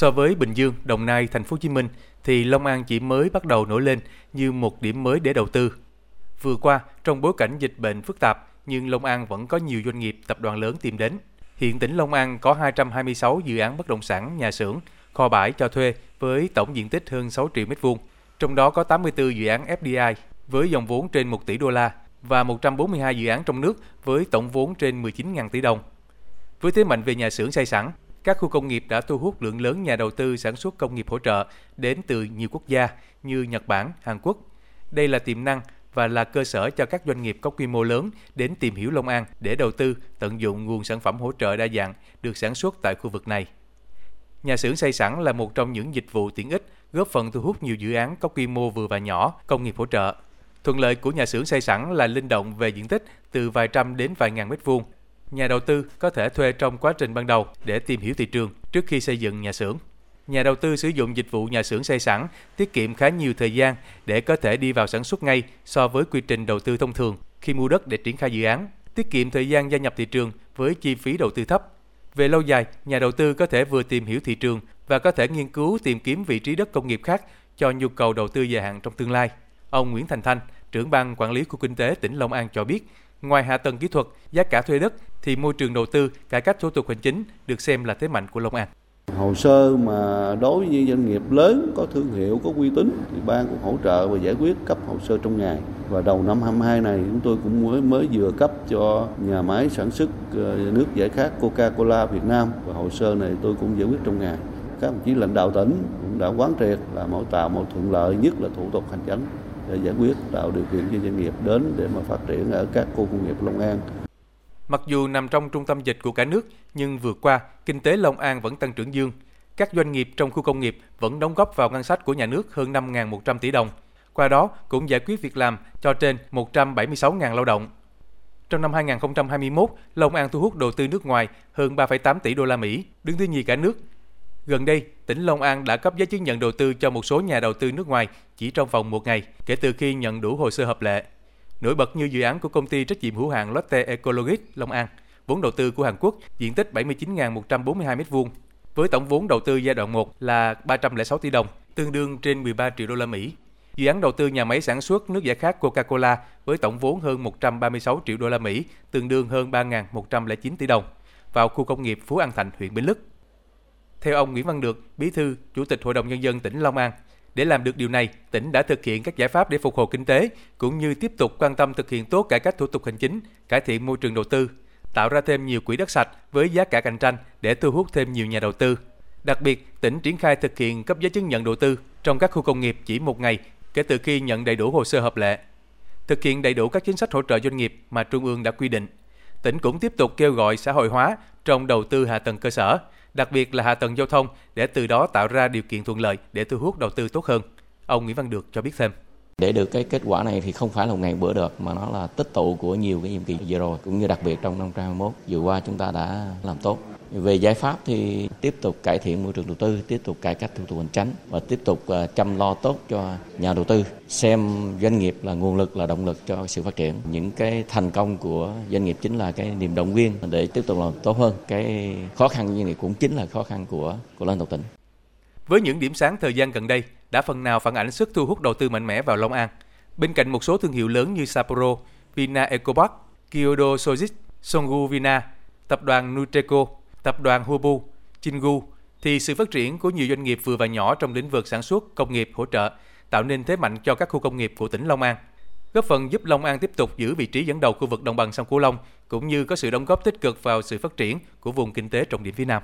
So với Bình Dương, Đồng Nai, Thành phố Hồ Chí Minh thì Long An chỉ mới bắt đầu nổi lên như một điểm mới để đầu tư. Vừa qua, trong bối cảnh dịch bệnh phức tạp, nhưng Long An vẫn có nhiều doanh nghiệp, tập đoàn lớn tìm đến. Hiện tỉnh Long An có 226 dự án bất động sản, nhà xưởng, kho bãi cho thuê với tổng diện tích hơn 6 triệu mét vuông Trong đó có 84 dự án FDI với dòng vốn trên 1 tỷ đô la và 142 dự án trong nước với tổng vốn trên 19.000 tỷ đồng. Với thế mạnh về nhà xưởng xây sẵn, các khu công nghiệp đã thu hút lượng lớn nhà đầu tư sản xuất công nghiệp hỗ trợ đến từ nhiều quốc gia như Nhật Bản, Hàn Quốc. Đây là tiềm năng và là cơ sở cho các doanh nghiệp có quy mô lớn đến tìm hiểu Long An để đầu tư, tận dụng nguồn sản phẩm hỗ trợ đa dạng được sản xuất tại khu vực này. Nhà xưởng xây sẵn là một trong những dịch vụ tiện ích góp phần thu hút nhiều dự án có quy mô vừa và nhỏ, công nghiệp hỗ trợ. Thuận lợi của nhà xưởng xây sẵn là linh động về diện tích từ vài trăm đến vài ngàn mét vuông. Nhà đầu tư có thể thuê trong quá trình ban đầu để tìm hiểu thị trường trước khi xây dựng nhà xưởng. Nhà đầu tư sử dụng dịch vụ nhà xưởng xây sẵn tiết kiệm khá nhiều thời gian để có thể đi vào sản xuất ngay so với quy trình đầu tư thông thường khi mua đất để triển khai dự án, tiết kiệm thời gian gia nhập thị trường với chi phí đầu tư thấp. Về lâu dài, nhà đầu tư có thể vừa tìm hiểu thị trường và có thể nghiên cứu tìm kiếm vị trí đất công nghiệp khác cho nhu cầu đầu tư dài hạn trong tương lai. Ông Nguyễn Thành Thanh, trưởng ban quản lý khu kinh tế tỉnh Long An cho biết, ngoài hạ tầng kỹ thuật, giá cả thuê đất thì môi trường đầu tư, cải cách thủ tục hành chính được xem là thế mạnh của Long An. Hồ sơ mà đối với doanh nghiệp lớn có thương hiệu, có uy tín thì ban cũng hỗ trợ và giải quyết cấp hồ sơ trong ngày. Và đầu năm 22 này chúng tôi cũng mới mới vừa cấp cho nhà máy sản xuất ờ, nước giải khát Coca-Cola Việt Nam và hồ sơ này tôi cũng giải quyết trong ngày. Các đồng chí lãnh đạo tỉnh cũng đã quán triệt là mỗi tạo một thuận lợi nhất là thủ tục hành chính để giải quyết tạo điều kiện cho doanh nghiệp đến để mà phát triển ở các khu công nghiệp Long An. Mặc dù nằm trong trung tâm dịch của cả nước, nhưng vừa qua, kinh tế Long An vẫn tăng trưởng dương. Các doanh nghiệp trong khu công nghiệp vẫn đóng góp vào ngân sách của nhà nước hơn 5.100 tỷ đồng. Qua đó cũng giải quyết việc làm cho trên 176.000 lao động. Trong năm 2021, Long An thu hút đầu tư nước ngoài hơn 3,8 tỷ đô la Mỹ, đứng thứ nhì cả nước. Gần đây, tỉnh Long An đã cấp giấy chứng nhận đầu tư cho một số nhà đầu tư nước ngoài chỉ trong vòng một ngày kể từ khi nhận đủ hồ sơ hợp lệ. Nổi bật như dự án của công ty trách nhiệm hữu hạn Lotte Ecologic Long An, vốn đầu tư của Hàn Quốc, diện tích 79.142 m2 với tổng vốn đầu tư giai đoạn 1 là 306 tỷ đồng, tương đương trên 13 triệu đô la Mỹ. Dự án đầu tư nhà máy sản xuất nước giải khát Coca-Cola với tổng vốn hơn 136 triệu đô la Mỹ, tương đương hơn 3.109 tỷ đồng, vào khu công nghiệp Phú An Thạnh, huyện Bến Lức. Theo ông Nguyễn Văn Được, Bí thư, Chủ tịch Hội đồng Nhân dân tỉnh Long An, để làm được điều này, tỉnh đã thực hiện các giải pháp để phục hồi kinh tế, cũng như tiếp tục quan tâm thực hiện tốt cải cách thủ tục hành chính, cải thiện môi trường đầu tư, tạo ra thêm nhiều quỹ đất sạch với giá cả cạnh tranh để thu hút thêm nhiều nhà đầu tư. Đặc biệt, tỉnh triển khai thực hiện cấp giấy chứng nhận đầu tư trong các khu công nghiệp chỉ một ngày kể từ khi nhận đầy đủ hồ sơ hợp lệ. Thực hiện đầy đủ các chính sách hỗ trợ doanh nghiệp mà Trung ương đã quy định. Tỉnh cũng tiếp tục kêu gọi xã hội hóa trong đầu tư hạ tầng cơ sở, đặc biệt là hạ tầng giao thông, để từ đó tạo ra điều kiện thuận lợi để thu hút đầu tư tốt hơn. Ông Nguyễn Văn Được cho biết thêm. Để được cái kết quả này thì không phải là một ngày bữa được mà nó là tích tụ của nhiều cái nhiệm kỳ vừa rồi cũng như đặc biệt trong năm 2021 vừa qua chúng ta đã làm tốt. Về giải pháp thì tiếp tục cải thiện môi trường đầu tư, tiếp tục cải cách thủ tục hành chính và tiếp tục ờ, chăm lo tốt cho nhà đầu tư, xem doanh nghiệp là nguồn lực là động lực cho sự phát triển. Những cái thành công của doanh nghiệp chính là cái niềm động viên để tiếp tục làm tốt hơn. Cái khó khăn của doanh nghiệp cũng chính là khó khăn của của lãnh đạo tỉnh. Với những điểm sáng thời gian gần đây đã phần nào phản ảnh sức thu hút đầu tư mạnh mẽ vào Long An. Bên cạnh một số thương hiệu lớn như Sapporo, Vina Ecopark, Kyoto Sojitz, Songu Vina, tập đoàn Nutreco, tập đoàn Hubu, Chingu, thì sự phát triển của nhiều doanh nghiệp vừa và nhỏ trong lĩnh vực sản xuất, công nghiệp hỗ trợ tạo nên thế mạnh cho các khu công nghiệp của tỉnh Long An, góp phần giúp Long An tiếp tục giữ vị trí dẫn đầu khu vực đồng bằng sông Cửu Long cũng như có sự đóng góp tích cực vào sự phát triển của vùng kinh tế trọng điểm phía Nam.